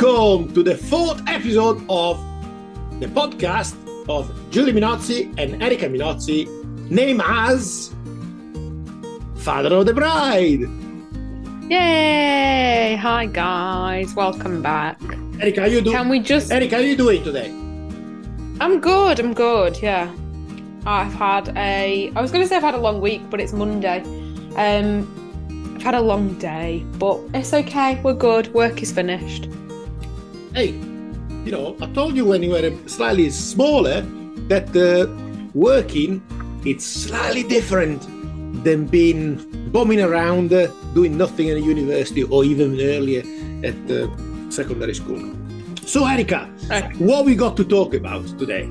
welcome to the fourth episode of the podcast of Giulio Minozzi and Erica Minozzi, named as Father of the Bride. Yay! Hi guys, welcome back. Erica, how you doing? Can we just? Erica, how you doing today? I'm good. I'm good. Yeah, I've had a. I was going to say I've had a long week, but it's Monday. Um, I've had a long day, but it's okay. We're good. Work is finished. Hey, you know, I told you when you were slightly smaller that uh, working it's slightly different than being bombing around, uh, doing nothing in a university or even earlier at uh, secondary school. So, Erica, Okay. what we got to talk about today?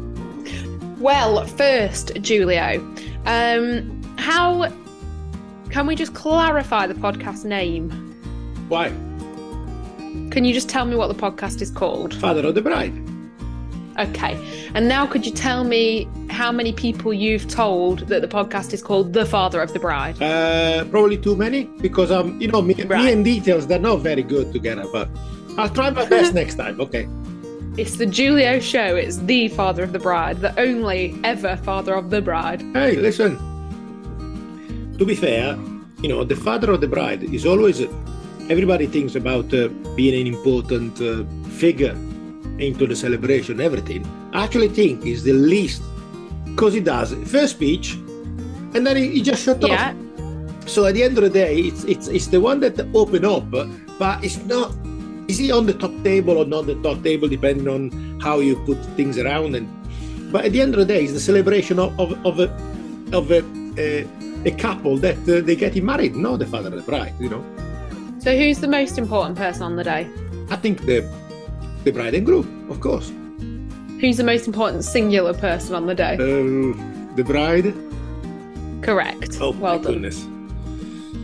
Well, first, Giulio, um, how can we just clarify the podcast name? Why? Can you just tell me what the podcast is called? Father of the Bride. Okay. And now could you tell me how many people you've told that the podcast is called The Father of the Bride? Uh, probably too many because um, you know, me, Right. me and details they're not very good together. But I'll try my best next time. Okay. It's the Giulio show. It's the Father of the Bride, the only ever Father of the Bride. Hey, listen. To be fair, you know, the father of the bride is always. Everybody thinks about uh, being an important uh, figure into the celebration, everything. I actually think he's the least, because he does first speech, and then he, he just shut Yeah. off. So at the end of the day, it's it's it's the one that open up, but it's not. Is he on the top table or not the top table, depending on how you put things around? And but at the end of the day, it's the celebration of of, of a of a, a, a couple that uh, they getting married, not the father and the bride. You know, So who's the most important person on the day? I think the the bride and groom, of course. Who's the most important singular person on the day? Uh, the bride. Correct. Oh well my done. goodness!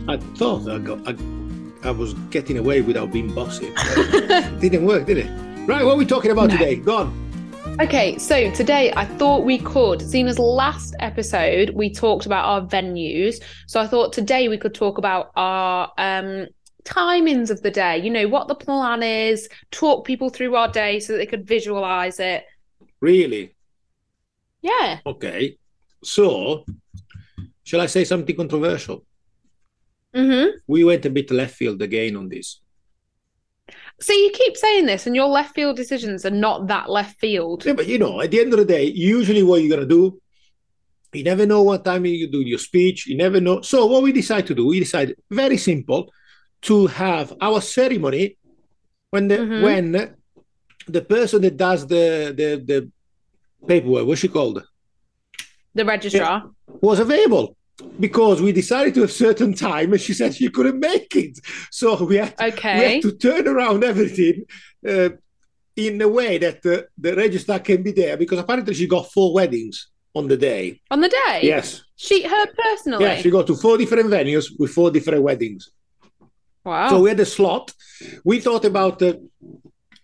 I thought I got I, I was getting away without being bossy. Didn't work, did it? Right, what are we talking about No. today? Go on. Okay, so today I thought we could, seeing as last episode we talked about our venues, so I thought today we could talk about our um timings of the day, you know, what the plan is, talk people through our day so that they could visualize it. Really? Yeah. Okay. So, shall I say something controversial? Mm-hmm. We went a bit left field again on this. See, you keep saying this, and your left field decisions are not that left field. Yeah, but you know, at the end of the day, usually what you're gonna do, you never know what time you do your speech. You never know. So what we decide to do, we decide very simple to have our ceremony when the Mhm. when the person that does the the the paperwork, what's she called, The registrar. was available. Because we decided to a certain time, and she said she couldn't make it, so we had we Okay. have to turn around everything uh, in a way that uh, the registrar can be there because apparently she got four weddings on the day. On the day? Yes. She, her personally? Yeah, she got to four different venues with four different weddings. Wow. So we had a slot. We thought about uh,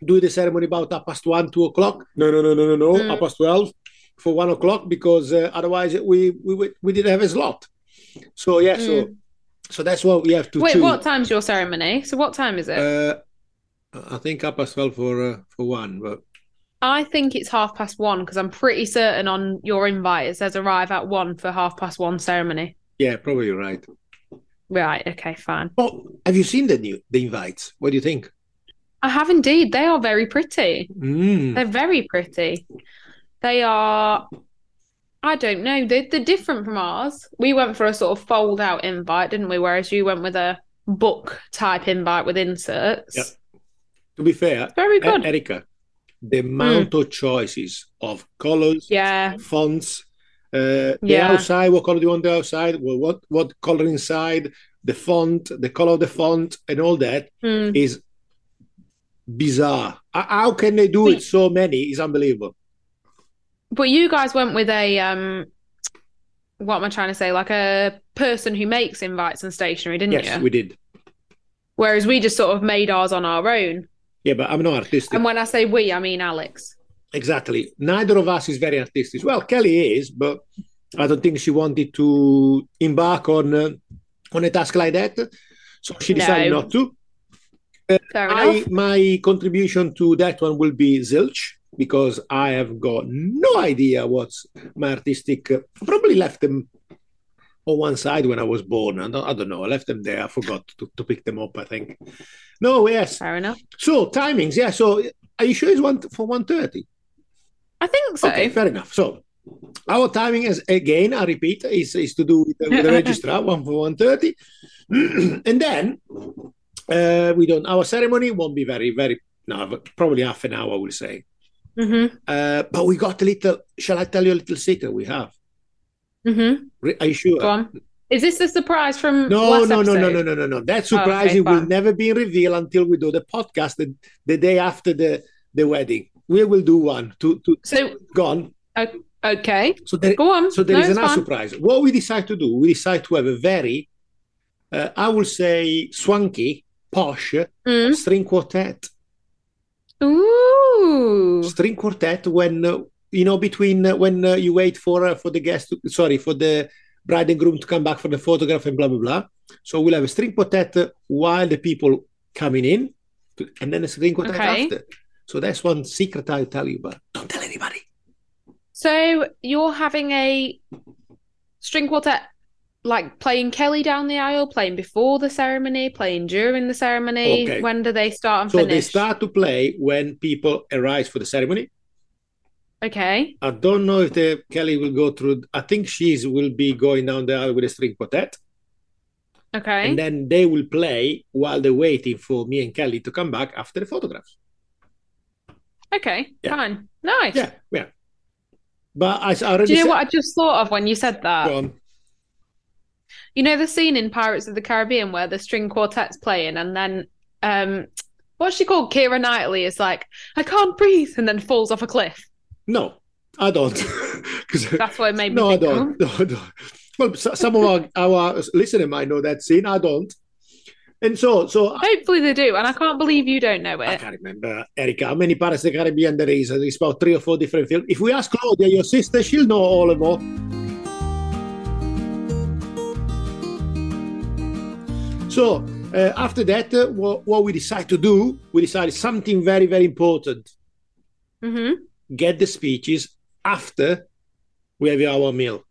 doing the ceremony about half past one, two o'clock. No, no, no, no, no, no. Mm. Half past twelve for one o'clock because uh, otherwise we, we we didn't have a slot. So yeah, so so that's what we have to Mm. Wait, choose. what time's your ceremony? So what time is it? Uh, I think half past twelve for uh, for one, but I think it's half past one because I'm pretty certain on your invite it says arrive at one for half past one ceremony. yeah, probably right. Right, okay, fine. Well, have you seen the new the invites? What do you think? I have indeed. They are very pretty. Mm. They're very pretty. They are, I don't know, they're, they're different from ours. We went for a sort of fold out invite, didn't we? Whereas you went with a book type invite with inserts. Yep. To be fair, Very good. Erica, the amount of choices of colors, Yeah. fonts, uh, the outside, what color do you want the outside? Well, what what color inside? The font, the color of the font, and all that Mm. is bizarre. How can they do it so many? Is unbelievable. But you guys went with a um what am I trying to say? Like a person who makes invites and stationery, didn't Yes, you? Yes, we did. Whereas we just sort of made ours on our own. Yeah, but I'm not artistic. And when I say we, I mean Alex. Exactly. Neither of us is very artistic. Well, Kelly is, but I don't think she wanted to embark on uh, on a task like that. So she decided No. not to. Fair I, my contribution to that one will be zilch because I have got no idea what's my artistic. Uh, probably left them on one side when I was born. I don't, I don't know. I left them there. I forgot to, to pick them up. I think. No, yes. Fair enough. So timings, yeah. So are you sure it's one for one thirty? I think so. Okay, fair enough. So our timing is again, I repeat, is, is to do with the, with the registrar, one for one thirty, and then uh, we don't. Our ceremony won't be very, very no, probably half an hour, we'll say. Mm-hmm. Uh, but we got a little. Shall I tell you a little secret we have? Mm-hmm. Re- Are you sure? Go on. Is this the surprise from No, no, no, no, no, no, no, no. That Oh, surprise okay, will never be revealed until we do the podcast the, the day after the, the wedding. We will do one to to So go on. okay, So there, go on. So there no, is another surprise. What we decide to do, we decide to have a very, uh, I will say, swanky, posh Mm. string quartet. Ooh. String quartet when uh, you know between uh, when uh, you wait for uh, for the guest, to, sorry, for the bride and groom to come back for the photograph and blah blah blah. So we'll have a string quartet while the people coming in, to- and then a string quartet Okay. after. So that's one secret I'll tell you, but don't tell anybody. So you're having a string quartet, like playing Kelly down the aisle, playing before the ceremony, playing during the ceremony. Okay. When do they start and So they start to play when people arrive for the ceremony. Okay. I don't know if the Kelly will go through. I think she's will be going down the aisle with a string quartet, Okay. and then they will play while they're waiting for me and Kelly to come back after the photographs. Okay. Yeah. Fine. Nice. Yeah, yeah. But I already Do you know said, what I just thought of when you said that? You know the scene in Pirates of the Caribbean where the string quartet's playing and then um what's she called? Keira Knightley is like, I can't breathe and then falls off a cliff. No, I don't. Because That's what it made me no, I don't. No, I don't. Well, some of our, our listeners might know that scene. I don't. And so, so. Hopefully they do, and I can't believe you don't know it. I can't remember, Erica, how many Pirates of the Caribbean there is. It's about three or four different films. If we ask Claudia, your sister, she'll know all of them. So uh, after that, uh, what, what we decide to do, we decided something very, very important. hmm Get the speeches after we have our meal.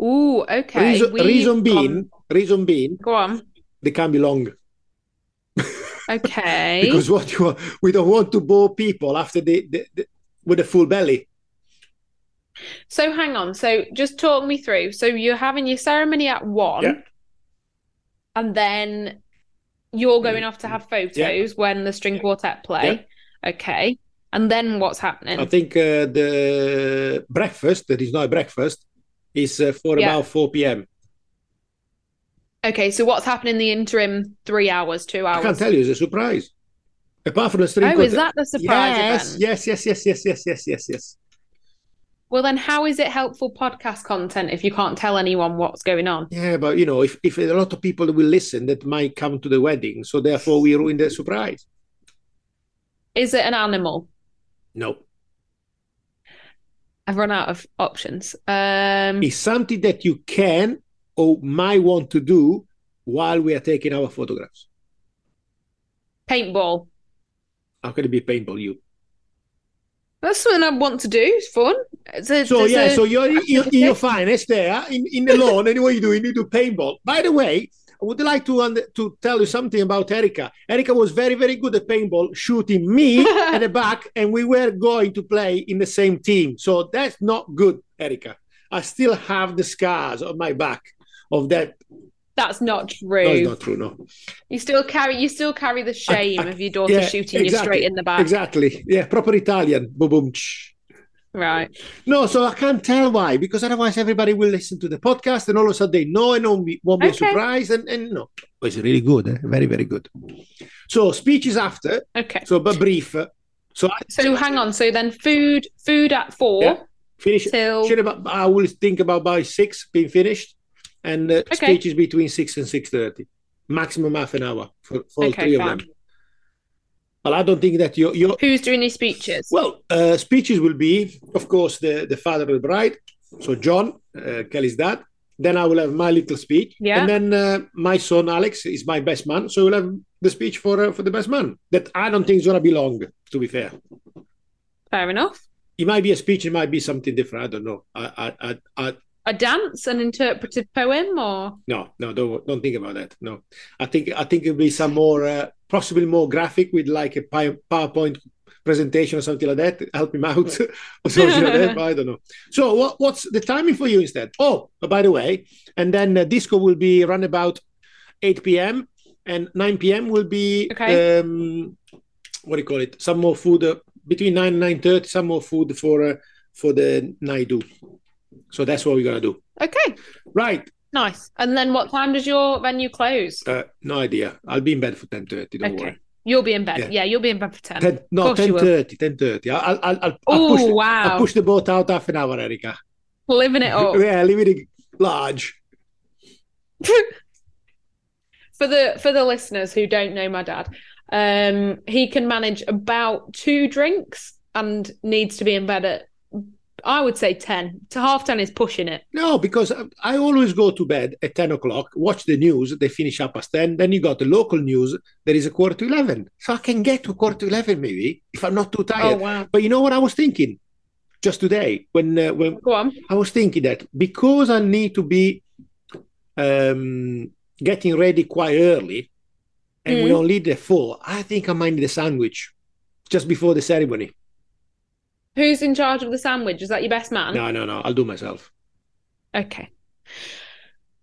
Ooh, okay. reason, reason being, reason being, Go on. they can be long. Okay. Because what you want, we don't want to bore people after they, they, they with a full belly. So hang on. So just talk me through. So you're having your ceremony at one, Yeah. and then you're going off to have photos when the string quartet play. Okay. And then what's happening? I think uh, the breakfast, that is not breakfast, is uh, for Yeah. about 4 p.m. Okay, so what's happening in the interim three hours, two hours? I can't tell you, it's a surprise. Apart from the string Oh, quartet- is that the surprise yes, event? yes, yes, yes, yes, yes, yes, yes, yes. Well, then how is it helpful podcast content if you can't tell anyone what's going on? Yeah, but you know, if, if a lot of people will listen, that might come to the wedding. So therefore, we ruin the surprise. Is it an animal? No, I've run out of options. Um, it's something that you can or might want to do while we are taking our photographs. paintball. How can it be paintball? You That's something I want to do. It's fun. It's a, So yeah, a- so you're in in your finest there in, in the lawn, and what you do, you need to paintball. By the way, I would like to under, to tell you something about Erica. Erica was very very good at paintball, shooting me at the back, and we were going to play in the same team. So that's not good, Erica. I still have the scars on my back of that. That's not true. No, not true. No, You still carry you still carry the shame I- of your daughter yeah, shooting you straight in the back. exactly. Yeah, proper Italian. Boom, boom. Right. No, so I can't tell why, because otherwise everybody will listen to the podcast and all of a sudden they know and won't be, won't be a Okay. surprise. And, and no, it's really good, eh? very, very good. So speech is after, Okay. so but brief. So I So hang on. So then food food at four Yeah. finish, till should about, I will think about by six being finished and uh, Okay. speeches between six and 6.30. Maximum half an hour for, for all Okay, three of them. But I don't think that you're, you're who's doing these speeches? Well, uh, speeches will be, of course, the, the father of the bride, so John, uh, Kelly's dad, Then I will have my little speech. Yeah. And then uh, my son Alex is my best man, so we'll have the speech for uh, for the best man. That I don't think is gonna be long. To be fair, Fair enough. it might be a speech. It might be something different. I don't know. I I I, I A dance, an interpretive poem, or no no don't don't think about that. No, I think I think it'll be some more uh, possibly more graphic with like a PowerPoint presentation or something like that. Help him out or something like that. I don't know. So what what's the timing for you instead? Oh, by the way, and then uh, disco will be run about 8 p.m. and 9 p.m. will be Okay. um, what do you call it? Some more food uh, between 9 and 9:30. Some more food for uh, for the Naidu. So that's what we're gonna do. okay, Right. nice. And then what time does your venue close? Uh, no idea. I'll be in bed for 10:30. Don't Okay. worry. You'll be in bed. Yeah. Yeah, you'll be in bed for ten. 10, no, course you will. 10:30. 10:30. I'll I'll I'll, I'll push the, wow, I'll push the boat out half an hour, Erica. living it up. Yeah, leave it large. for the for the listeners who don't know my dad, um, he can manage about two drinks and needs to be in bed at I would say ten. To half ten is pushing it. No, because I- always go to bed at 10 o'clock, watch the news, they finish up past 10. Then you got the local news, there is a quarter to 11. So I can get to quarter to 11 maybe if I'm not too tired. Oh tired. wow. But you know what I was thinking just today when uh, when Go on. I was thinking that because I need to be um, getting ready quite early and we Mm. only the four, I think I might need a sandwich just before the ceremony. Who's in charge of the sandwich? Is that your best man? No, no, no, I'll do myself. Okay.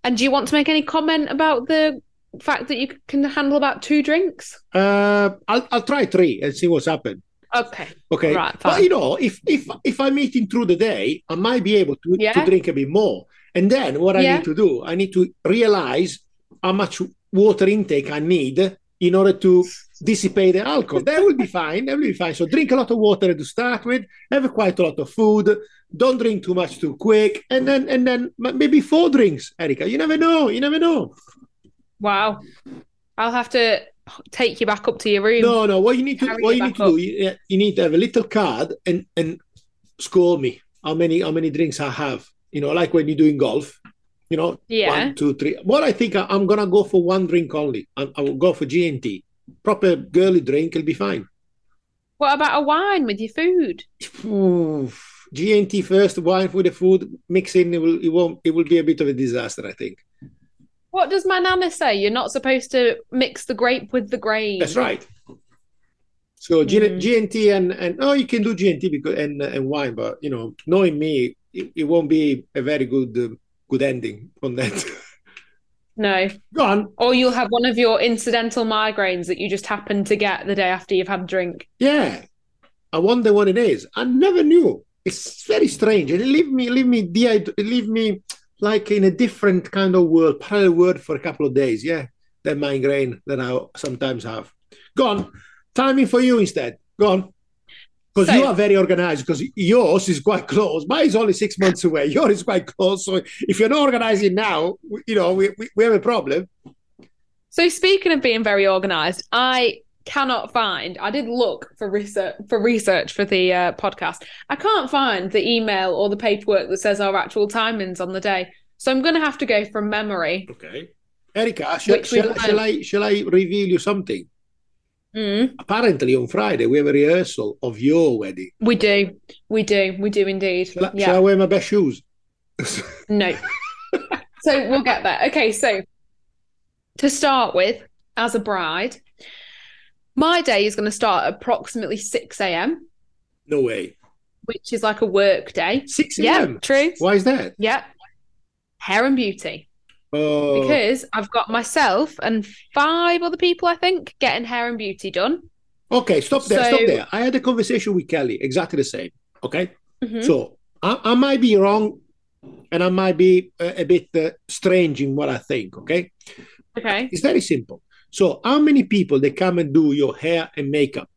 And do you want to make any comment about the fact that you can handle about two drinks? Uh, I'll, I'll try three and see what's happened. Okay. Okay. Right, But you know, if if if I'm eating through the day, I might be able to, Yeah. to drink a bit more. And then what I Yeah. need to do, I need to realize how much water intake I need in order to dissipate the alcohol. That will be fine. That will be fine. So drink a lot of water to start with, have quite a lot of food, don't drink too much too quick, and then and then maybe four drinks, Erica. You never know. You never know. Wow. I'll have to take you back up to your room. No, no. What you need to what you need to up. do, you, you need to have a little card and and score me how many how many drinks I have. You know, like when you're doing golf. You know, Yeah. one, two, three. What I think I, I'm gonna go for one drink only. I, I will go for G and T. Proper girly drink, it'll be fine. What about a wine with your food? Oof. G and T first, wine with the food, mix in. It will it won't it will be a bit of a disaster. I think. What does my nana say? You're not supposed to mix the grape with the grain. That's right. So G, Mm. G and T and and oh, you can do G and T because and and wine, but you know, knowing me, it, it won't be a very good uh, good ending on that. No. Go on. Or you'll have one of your incidental migraines that you just happen to get the day after you've had a drink. Yeah, I wonder what it is. I never knew. It's very strange, and it leave me leave me it leave me like in a different kind of world, parallel world for a couple of days. Yeah, that migraine that I sometimes have. Go on. Timing for you instead. Go on. Because So- you are very organized, because yours is quite close. Mine is only six months away. Yours is quite close. So if you're not organizing now, you know, we, we, we have a problem. So speaking of being very organized, I cannot find. I did look for research for research for the uh, podcast. I can't find the email or the paperwork that says our actual timings on the day. So I'm going to have to go from memory. Okay. Erica, shall, shall, shall I shall I reveal you something? Mm, Apparently on Friday we have a rehearsal of your wedding. we do, we do, we do indeed. Shall I, yeah. shall I wear my best shoes? No. so we'll get there. Okay, so to start with, as a bride, my day is going to start at approximately 6 a.m., no way. which is like a work day. 6 Yeah, a.m. true. Why is that? Yeah. Hair and beauty. Oh, Because I've got myself and five other people, I think, getting hair and beauty done. okay, stop there, stop there. I had a conversation with Kelly, exactly the same. Okay, Mhm. so I, I might be wrong, and I might be a, a bit uh, strange in what I think. Okay, Okay. it's very simple. So, how many people they come and do your hair and makeup?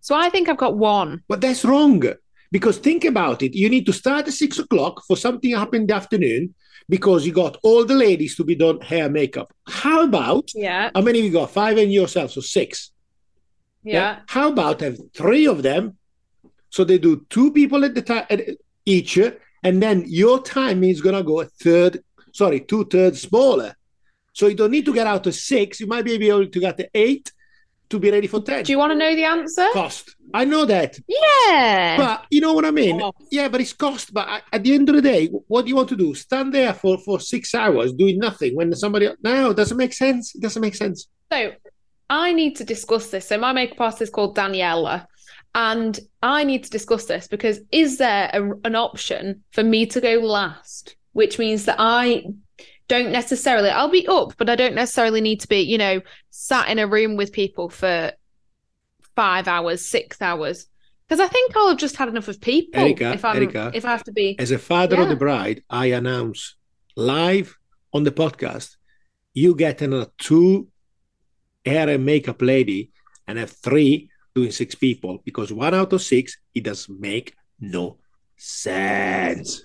So I think I've got one. But that's wrong. Because think about it. You need to start at six o'clock for something to happen in the afternoon because you got all the ladies to be done hair makeup. How about Yeah. how many we got? Five and yourself, so six. Yeah. How about have three of them? So they do two people at the time each, and and then your time is gonna go a third, sorry, two thirds smaller. So you don't need to get out to six. You might be able to get to eight to be ready for ten. Do you want to know the answer? cost? I know that, Yeah. but you know what I mean. Cost. Yeah, but it's cost. But at- at the end of the day, what do you want to do? Stand there for for six hours doing nothing when somebody? No, it doesn't make sense. It doesn't make sense. So I need to discuss this. So my makeup artist is called Daniela, and I need to discuss this because is there a, an option for me to go last, which means that I don't necessarily I'll be up, but I don't necessarily need to be, you know, sat in a room with people for five hours, six hours. Because I think I'll have just had enough of people. Erica, if I'm Erica. if I have to be As a father of the bride, I announce live on the podcast, you get another two hair and makeup lady and have three doing six people because one out of six, it does make no sense.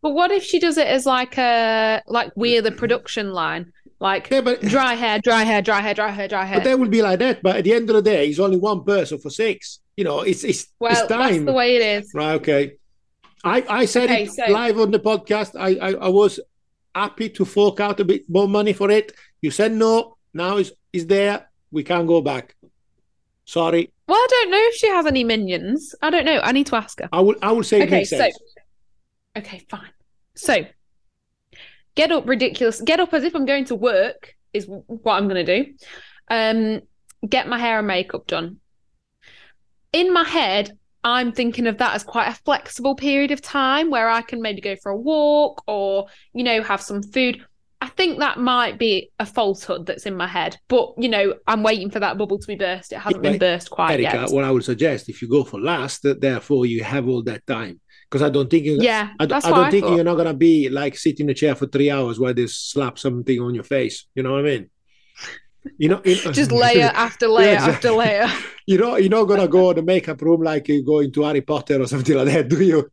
But what if she does it as like a like we're the mm-hmm. production line? Like Yeah, but, dry hair, dry hair, dry hair, dry hair, dry hair. but that will be like that. But at the end of the day, it's only one person for six. You know, it's it's, well, it's that's the way it is. Right, okay. I, I said Okay, it so- live on the podcast. I, I, I was happy to fork out a bit more money for it. You said no. Now it's, it's there. We can't go back. Sorry. Well, I don't know if she has any minions. I don't know. I need to ask her. I will I will say Okay, so okay, fine. So get up ridiculous. Get up as if I'm going to work is what I'm going to do. Um, get my hair and makeup done. In my head, I'm thinking of that as quite a flexible period of time where I can maybe go for a walk or you know have some food. I think that might be a falsehood that's in my head, but you know I'm waiting for that bubble to be burst. It hasn't been burst quite Erica, yet. what I would suggest if you go for last, that therefore you have all that time. Because I don't think you Yeah, I, d- that's I what don't I think thought. you're not gonna be like sitting in a chair for three hours while they slap something on your face. You know what I mean? You know, just layer after layer exactly. after layer. you know, you're not gonna go to the makeup room like you go into Harry Potter or something like that, do you?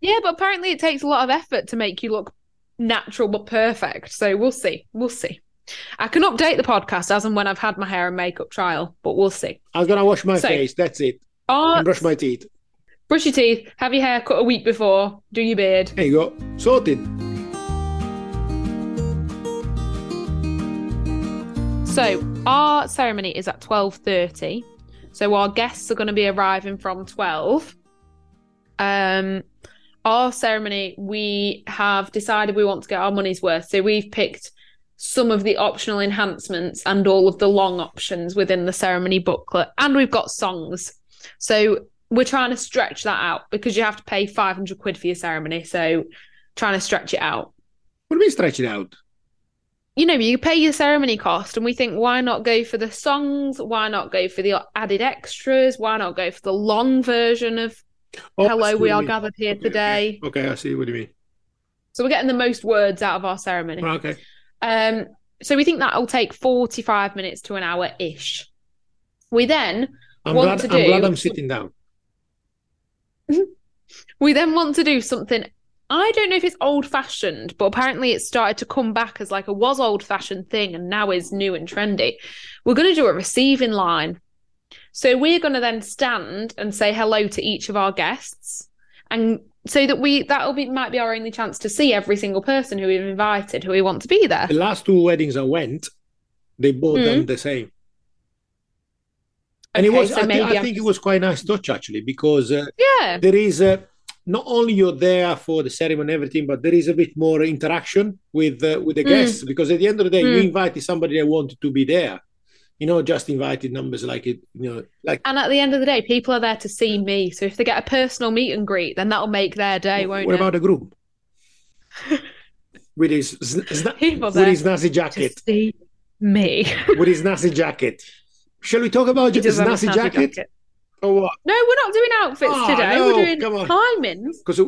Yeah, but apparently it takes a lot of effort to make you look natural but perfect. So we'll see. We'll see. I can update the podcast as and when I've had my hair and makeup trial, but we'll see. I was gonna wash my So- face. That's it. And brush my teeth. Brush your teeth, have your hair cut a week before, do your beard. There you go. Sorted. So our ceremony is at twelve thirty. So our guests are going to be arriving from twelve. Um, our ceremony, we have decided we want to get our money's worth. So we've picked some of the optional enhancements and all of the long options within the ceremony booklet, and we've got songs. So we're trying to stretch that out because you have to pay five hundred quid for your ceremony. So trying to stretch it out What do you mean stretch it out? you know, you pay your ceremony cost, and we think, why not go for the songs? Why not go for the added extras? Why not go for the long version of Oh, Hello, we are gathered here Okay, today? Okay. okay, I see what do you mean. So we're getting the most words out of our ceremony. Okay. Um, so we think that'll take 45 minutes to an hour ish. We then I'm Want glad to I'm glad I'm sitting down. We then want to do something I don't know if it's old fashioned, but apparently it started to come back as like a was old fashioned thing and now is new and trendy. We're going to do a receiving line. So we're going to then stand and say hello to each of our guests and so that we that'll be might be our only chance to see every single person who we've invited who we want to be there. The last two weddings I went, they both Hmm. done the same. And it Okay, was, so I, maybe I think it was quite a nice touch actually, because uh, Yeah. there is uh, not only you're there for the ceremony and everything, but there is a bit more interaction with uh, with the Mm. guests because at the end of the day, you Mm. invited somebody that wanted to be there. You know, just invited numbers like it. You know, like And at the end of the day, people are there to see me. So if they get a personal meet and greet, then that'll make their day, won't what it? What about the group? with his with his nazi to jacket? see me. with his nazi jacket. Shall we talk about his nazi snazzy jacket, or what? No, we're not doing outfits Oh, today. no, we're doing timings. Because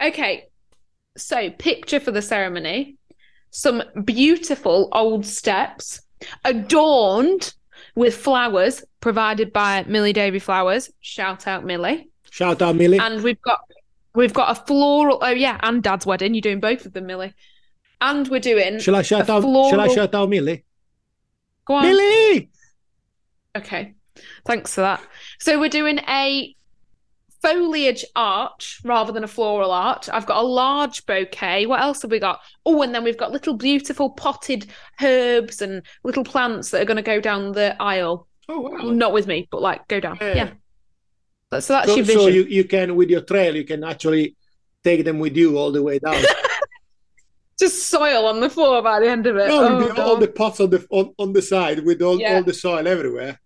Okay. So, picture for the ceremony some beautiful old steps adorned with flowers provided by Millie Davy Flowers. Shout out Millie. shout out Millie. And we've got we've got a floral oh yeah, and Dad's wedding. You're doing both of them, Millie. And we're doing Shall I shout out? Shall I shout out Millie? go on. Millie. Okay. Thanks for that. So we're doing a foliage arch rather than a floral arch. I've got a large bouquet. What else have we got? Oh, and then we've got little beautiful potted herbs and little plants that are going to go down the aisle. Oh wow! Not with me, but like go down. Yeah. Yeah. So that's So, your vision. so you, you can with your trail you can actually take them with you all the way down. Just soil on the floor by the end of it. no, Oh, the, all the pots on the on, on the side with all, Yeah. all the soil everywhere.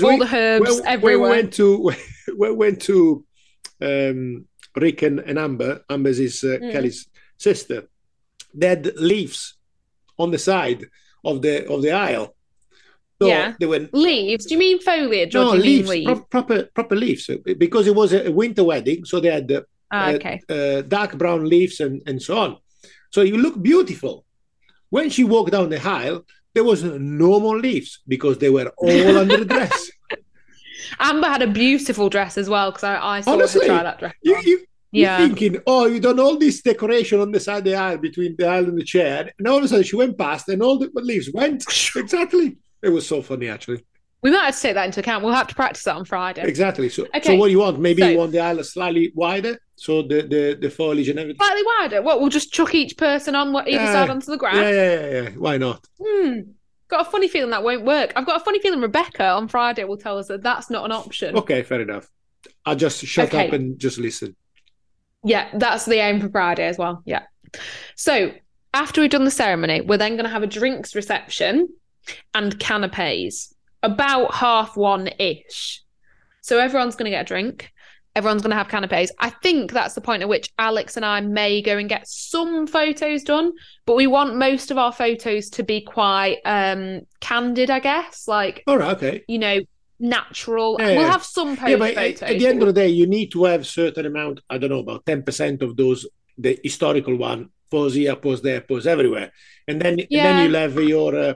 All we- the herbs when, everywhere. we went to when we went to um, Rick and, and Amber, Amber's is uh, Mm. Kelly's sister. They had leaves on the side of the of the aisle. So Yeah. they were Leaves? Do you mean foliage or no leaves, mean leaves? pro- proper proper leaves because it was a winter wedding. So they had uh, Ah, uh, okay. uh, dark brown leaves and, and so on. So you look beautiful. When she walked down the aisle, there was no more leaves because they were all under the dress. Amber had a beautiful dress as well because I, I saw Honestly, her try that dress. You, you, yeah. You're thinking, oh, you done all this decoration on the side of the aisle between the aisle and the chair, and all of a sudden she went past, and all the leaves went exactly. It was so funny, actually. We might have to take that into account. We'll have to practice that on Friday. Exactly. So, so what do you want? Maybe so- you want the aisle slightly wider, so the the, the foliage and everything. Slightly wider. What? We'll just chuck each person on what- either Yeah. side onto the ground. Yeah, yeah, yeah, yeah. Why not? Hmm. Got a funny feeling that won't work. I've got a funny feeling Rebecca on Friday will tell us that that's not an option. Okay, fair enough. I'll just shut Okay. up and just listen. Yeah, that's the aim for Friday as well. Yeah. So after we've done the ceremony, we're then going to have a drinks reception and canapes about half one ish. So everyone's going to get a drink. Everyone's going to have canapes. I think that's the point at which Alex and I may go and get some photos done, but we want most of our photos to be quite um candid, I guess. Like, All right, okay. you know, natural. Yeah, we'll have some Yeah, but photos. at, the end of the day, you need to have certain amount. I don't know about ten percent of those the historical one pose here, pose there, pose everywhere, and then and then you'll have your uh,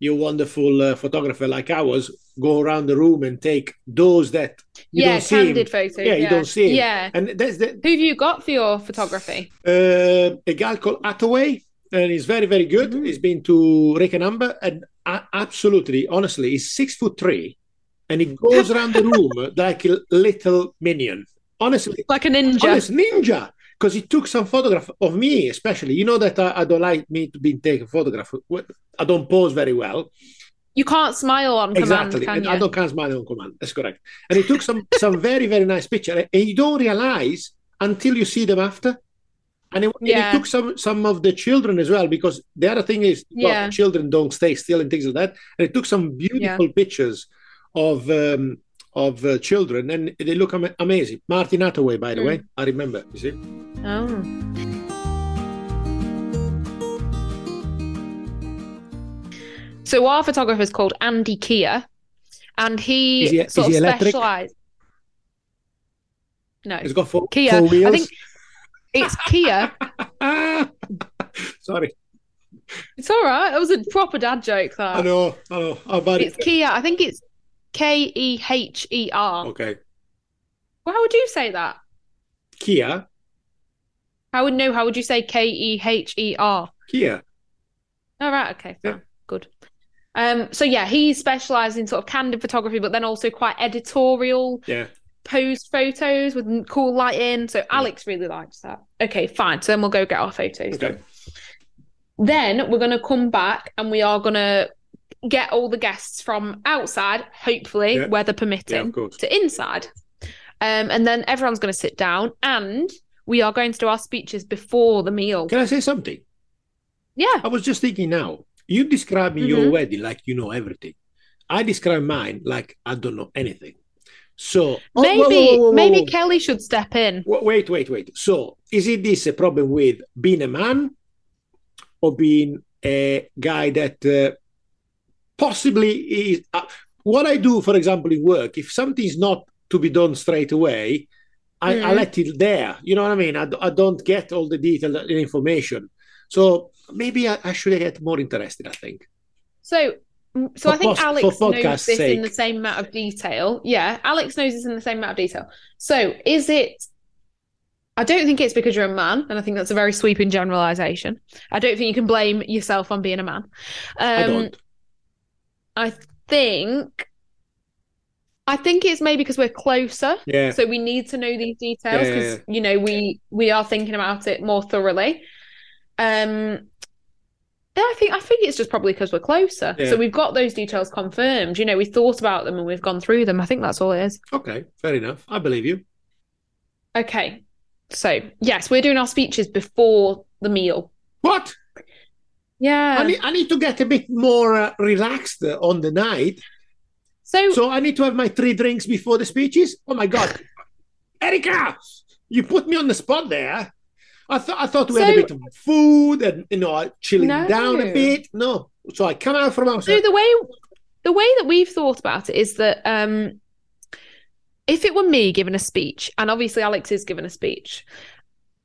your wonderful uh, photographer like ours go around the room and take those that you yeah, don't see candid photos. Yeah, you don't see him. Yeah. And that's the Who have you got for your photography? uh, a guy called Hathaway, and he's very, very good. Mhm. He's been to Rick and Amber, and a- absolutely, honestly, he's six foot three, and he goes around the room like a little minion. Honestly, Like a ninja. honest ninja. Because he took some photograph of me, especially. You know that I, I don't like me to be taken photograph. I don't pose very well. You can't smile on command, exactly, can and you? I don't can't smile on command. That's correct. And he took some some very very nice picture, and you don't realize until you see them after. And he Yeah. took some some of the children as well, because the other thing is, well, Yeah. children don't stay still and things like that. And he took some beautiful pictures of um, of uh, children, and they look ama- amazing. Martin Hathaway, by the Mm. way, I remember. You see, Oh. So our photographer is called Andy Keher, and he, Is he- sort of specialized. No, he's got four, Kia. four wheels. I think it's Kia. Sorry, It's all right. That was a proper dad joke. I know, I know. How about it's it? Kia. I think it's K E H E R. Okay, Well, how would you say that? Kia, How would no? How would you say K E H E R? Kia. All right. Okay. Yeah. Good. Um. So yeah, he specialized in sort of candid photography, but then also quite editorial Yeah. posed photos with cool lighting. So Alex really likes that. Okay. Fine. So then we'll go get our photos. Okay. Then we're gonna come back and we are gonna get all the guests from outside, hopefully, Yeah. weather permitting, course. to inside. Um, and then everyone's going to sit down and we are going to do our speeches before the meal. Can I say something? Yeah. I was just thinking now. You describe me your wedding like you know everything. I describe mine like I don't know anything. So oh, maybe whoa, whoa, whoa, maybe. Kelly should step in. Wait, wait, wait. So is it this a problem with being a man or being a guy that uh, possibly is? Uh, what I do, for example, in work, if something is not to be done straight away, I, I Mhm. let it there. You know what I mean? I don't get all the detail and information. So maybe I, I should get more interested. I think. So mm, so For I think pos- Alex knows this in the same amount of detail. Yeah, Alex knows this in the same amount of detail. So is it I don't think it's because you're a man, and I think that's a very sweeping generalization. I don't think you can blame yourself on being a man. Um, I don't. I think I think it's maybe because we're closer. Yeah. So we need to know these details Yeah, yeah, because you know we we are thinking about it more thoroughly. Um yeah, I think I think it's just probably because we're closer. Yeah. So we've got those details confirmed. You know, we thought about them and we've gone through them. I think that's all it is. Okay, fair enough. I believe you. Okay. So yes, we're doing our speeches before the meal. What? Yeah. I need, I need to get a bit more uh, relaxed uh, on the night. so, So I need to have my three drinks before the speeches. Oh my god, Erica, you put me on the spot there. I thought I thought we had a bit of food and you know chilling No. down a bit. No, so I come out from outside. so the way the way that we've thought about it is that um if it were me giving a speech, and obviously Alex is giving a speech,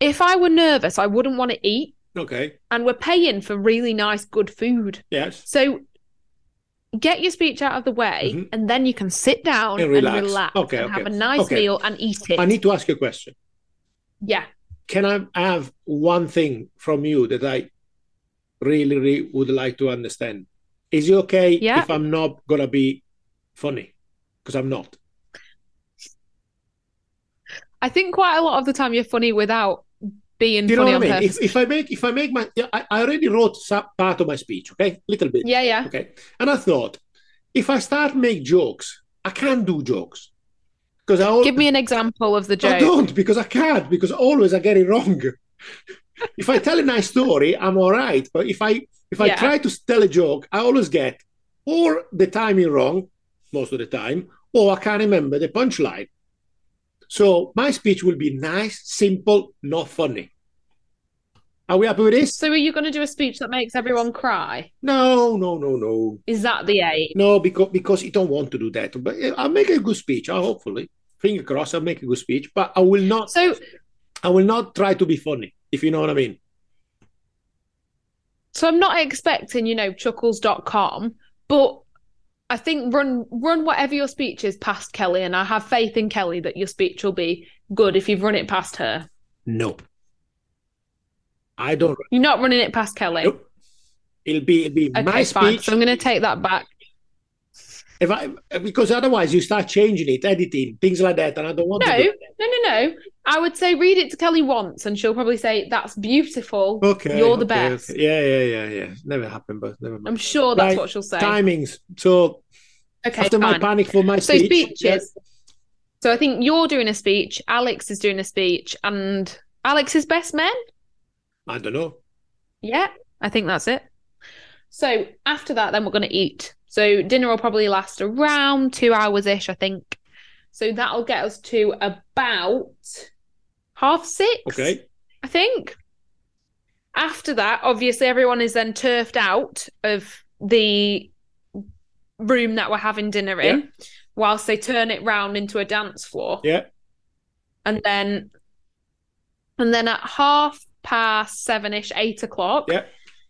if I were nervous, I wouldn't want to eat, Okay. and we're paying for really nice, good food. Yes. So get your speech out of the way, Mhm. and then you can sit down And and relax. relax, Okay, and okay. have a nice Okay. meal and eat it. I need to ask you a question. yeah. Can I have one thing from you that I really, really would like to understand? Is it okay Yeah. if I'm not gonna be funny? Because I'm not. I think quite a lot of the time you're funny without being Do you know what I mean? If, if I make if I make my yeah, I, I already wrote some part of my speech, okay, little bit, yeah, yeah. okay, and I thought if I start make jokes, I can't do jokes because I al- Give me an example of the joke. I don't because I can't because always I get it wrong. if I tell a nice story, I'm all right, but if I if I Yeah. try to tell a joke, I always get or the timing wrong most of the time, or I can't remember the punchline. So my speech will be nice, simple, not funny. Are we happy with this? So are you going to do a speech that makes everyone cry? No, no, no, no, Is that the aim? no, because because you don't want to do that. But I'll make a good speech. I hopefully, finger crossed, I'll make a good speech. But I will not. So I will not try to be funny. If you know what I mean. so I'm not expecting, you know, chuckles.com, but I think run run whatever your speech is past Kelly and I have faith in Kelly that your speech will be good if you've run it past her. No. I don't. You're not running it past Kelly. Nope. It'll be it'll be Okay, my fine. So I'm going to take that back. If I because otherwise you start changing it, editing things like that, and I don't want No, to. No, no, no. I would say read it to Kelly once and she'll probably say, That's beautiful. Okay, You're the okay, best. okay. Yeah, yeah, yeah, yeah. Never happened, but never mind. I'm sure that's Right, what she'll say. Timings. So okay, after my fine. panic for my speech, So speech, speeches. So I think you're doing a speech, Alex is doing a speech, and Alex's best men. I don't know. Yeah, I think that's it. So after that, then we're going to eat. So dinner will probably last around two hours ish, I think. So that'll get us to about half six. Okay. I think. After that, obviously, everyone is then turfed out of the room that we're having dinner in, whilst they turn it round into a dance floor, Yeah. and then, and then at half past seven ish, eight o'clock, Yeah.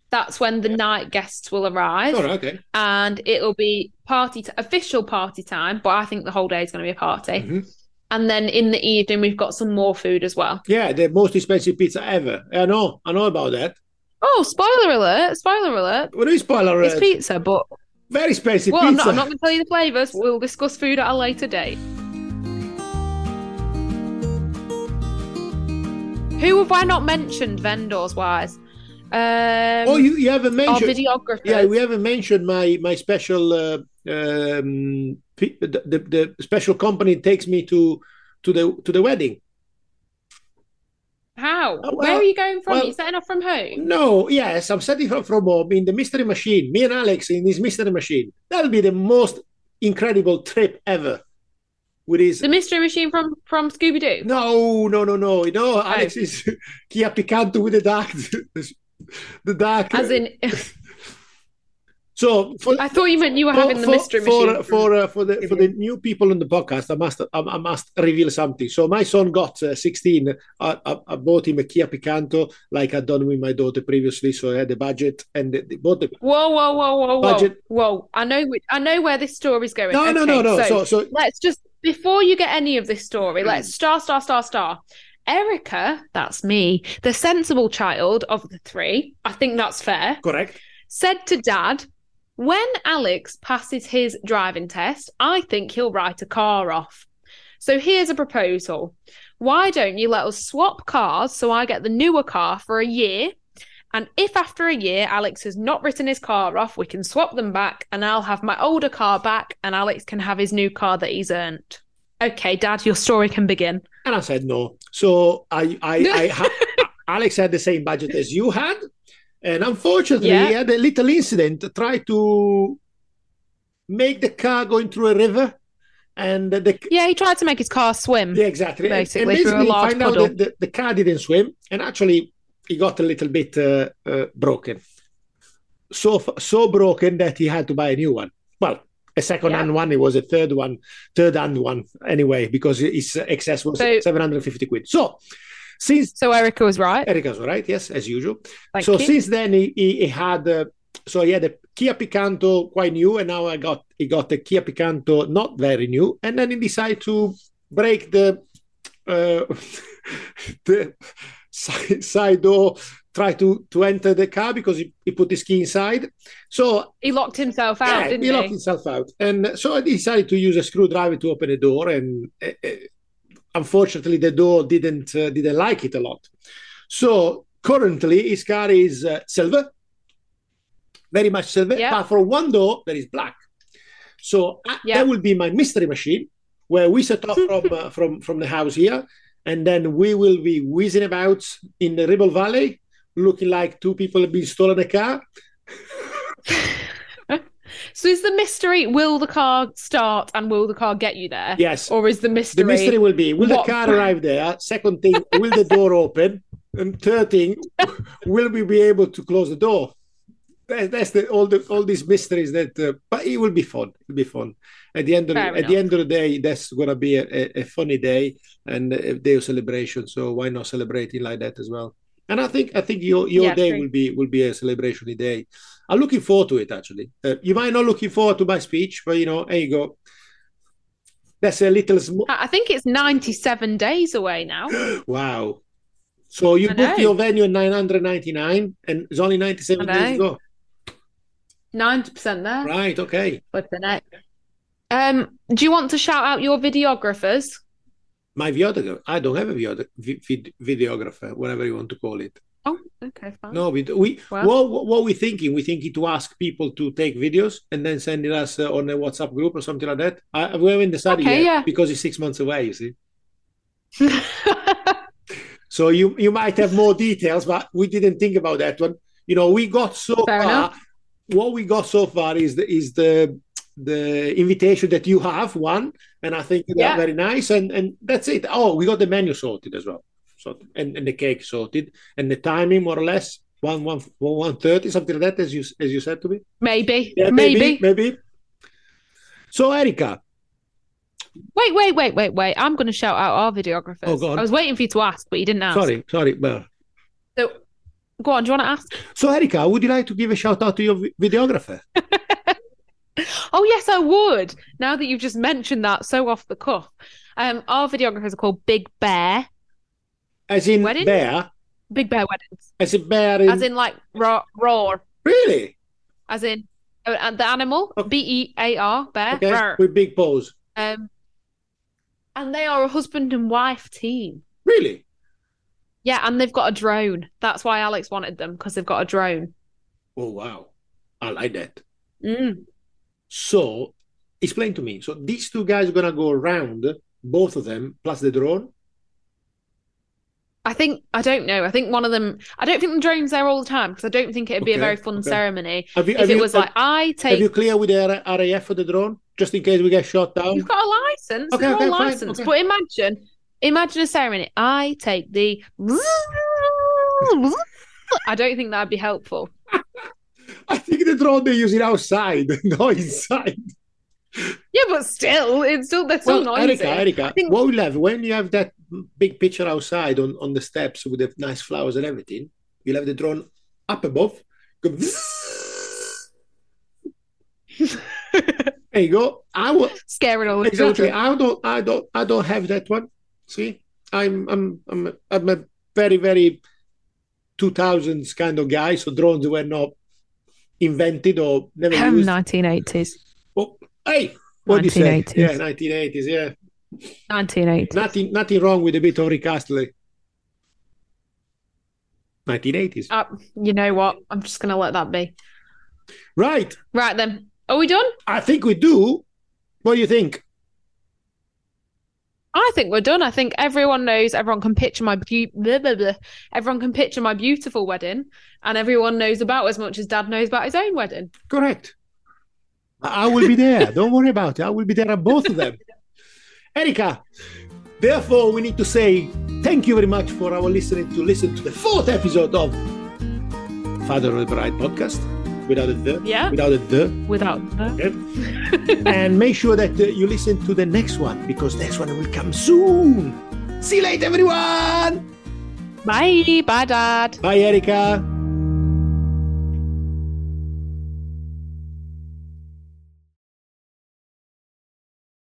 that's when the night guests will arrive, All right. Okay. and it'll be party t- official party time. But I think the whole day is going to be a party, Mhm. and then in the evening we've got some more food as well. Yeah, the most expensive pizza ever. I know. I know about that. Oh, spoiler alert! Spoiler alert! What is spoiler? Alert? It's pizza, but Very expensive well, I'm not, I'm not going to tell you the flavors. We'll discuss food at a later date. Who have I not mentioned vendors wise? Um, oh, you, you haven't our mentioned. videographers. Yeah, we haven't mentioned my my special uh, um, the, the special company takes me to to the to the wedding. How? Oh, Where well- are you going from? well- you setting off from home? No, yes, I'm setting from from home in the mystery machine. Me and Alex in this mystery machine. That'll be the most incredible trip ever. With his The mystery machine from from Scooby Doo. no, no, no, no, no. Oh. Alex is Kia Picanto with the dark, the dark. As in, so for, I thought you meant you were for, having the for- mystery for, machine. for uh, for the for the new people on the podcast. I must I, I must reveal something. So my son got uh, 16. I, I, I bought him a Kia Picanto, like I'd done with my daughter previously. So I had the budget and the, the, both the Whoa, whoa, whoa, whoa, whoa, Budget. whoa! I know, I know where this story's going. no, no, no, no. So, So so let's just before you get any of this story, let's mm. star, star, star, star. Erica, that's me, the sensible child of the three. I think that's fair. correct. Said to Dad, when Alex passes his driving test, I think he'll write a car off. So here's a proposal. Why don't you let us swap cars so I get the newer car for a year? And if after a year Alex has not written his car off, we can swap them back and I'll have my older car back and Alex can have his new car that he's earned. Okay, Dad, your story can begin. And I said no. So I, I, I ha- Alex had the same budget as you had, and unfortunately, Yeah. he had a little incident. Tried to make the car going through a river, and the Yeah, he tried to make his car swim. yeah, exactly, And- Basically, and through a basically large find out that the, the car didn't swim, and actually he got a little bit uh, uh, broken. So so broken that he had to buy a new one. Well, a second-hand one. It was a third one, third-hand one anyway, because his excess was So- 750 quid. So since So Erica was right. Erica was right, yes, as usual. Thank so you. since then he, he, he had uh, so he had a Kia Picanto quite new, and now I got he got a Kia Picanto not very new, and then he decided to break the uh, the side, side door, try to to enter the car because he, he put his key inside. So he locked himself out, yeah, didn't he he? locked himself out, and so I decided to use a screwdriver to open the door, and uh, unfortunately the door didn't uh, didn't like it a lot. So currently his car is uh, silver, very much silver, Yeah. but for one door that is black. So uh, Yeah. that will be my mystery machine, where we set off from uh, from from the house here, and then we will be whizzing about in the Ribble Valley, looking like two people have been stolen a car. So is the mystery will the car start and will the car get you there? Yes, Or is the mystery, The mystery will be will What- the car arrive there? Second thing, will the door open? And third thing, will we be able to close the door? That, that's the all the all these mysteries that. Uh, but it will be fun. It'll be fun. At the end of Fair at the end of the day, that's gonna be a, a, a funny day and a day of celebration. So why not celebrating like that as well? And I think I think your your Yeah, day true. will be will be a celebration day. I'm looking forward to it actually. Uh, you might not looking forward to my speech, but you know, there you go. That's a little. I think it's 97 days away now. Wow. So you I booked know. your venue at 999 and it's only 97 days to go. 90% there. Right, okay. What's the next? Um, do you want to shout out your videographers? My videographer, I don't have a video, vid- videographer, whatever you want to call it. Oh, okay, fine. No, we, we Well. what, what, what we thinking? we thinking to ask people to take videos and then send it us uh, on a WhatsApp group or something like that. I, we haven't decided Okay, yet yeah. because it's six months away, you see. So you you might have more details, but we didn't think about that one. You know, we got so Fair far. enough. What we got so far is the is the the invitation that you have one, and I think Yeah. that's very nice. And and that's it. Oh, we got the menu sorted as well. So and, and the cake sorted, and the timing more or less one one one thirty something like that, as you as you said to me. maybe, Yeah, maybe. maybe. maybe. So Erica, Wait, wait, wait, wait, wait. I'm going to shout out our videographers. Oh, go on. I was waiting for you to ask, but you didn't ask. sorry, sorry, well. So, go on. Do you want to ask? So Erica, would you like to give a shout out to your videographer? Oh, yes, I would. Now that you've just mentioned that so off the cuff. Um, our videographers are called Big Bear. As in Wedding? bear, Big Bear Weddings. as in bear in, As in, like, raw, raw. really As in, uh, and the animal, Okay. B E A R, bear. okay Rawr. with big pose. Um, and they are a husband and wife team. Really? Yeah, and they've got a drone. That's why Alex wanted them because they've got a drone. Oh wow, I like that. Mm. So, explain to me. So these two guys are gonna go around, both of them, plus the drone. I think I don't know. I think one of them. I don't think the drone's there all the time because I don't think it'd be a very fun okay. ceremony. Have you, If have it you- was have, like I take. have you clear with the RAF for the drone, just in case we get shot down? you've got a license. Okay, okay, all fine, licensed. okay. But imagine, imagine a ceremony. I take the. I don't think that'd be helpful. I think the drone they use it outside, not inside. Yeah, but still, it's still still well, noisy. Erica, Erica, think- what we'll have when you have that big picture outside on, on the steps with the nice flowers and everything, you'll have the drone up above. Go there you go. I will Scaring all the exactly. children. I don't. I don't. I don't have that one. See, I'm. I'm. I'm. A, I'm a very, very 2000s kind of guy. So drones were not invented or never Um, used. 1980s. Oh, hey, what do you say? 1980s. Yeah, 1980s. Yeah, 1980s. nothing, nothing wrong with a bit of Rick Astley. 1980s. Uh, you know what? I'm just going to let that be. Right. Right then. Are we done? I think we do. What do you think? I think we're done. I think everyone knows. Everyone can picture my beau- blah, blah, blah. Everyone can picture my beautiful wedding, and everyone knows about as much as Dad knows about his own wedding. Correct. I I will be there. Don't worry about it. I will be there at both of them. Erica, therefore, we need to say thank you very much for our listening to listen to the fourth episode of Father of the Bride podcast. Without a the, Yeah. without a the, Without the. okay? and make sure that uh, you listen to the next one because next one will come soon. See you later, everyone. Bye. Bye, Dad. Bye, Erica.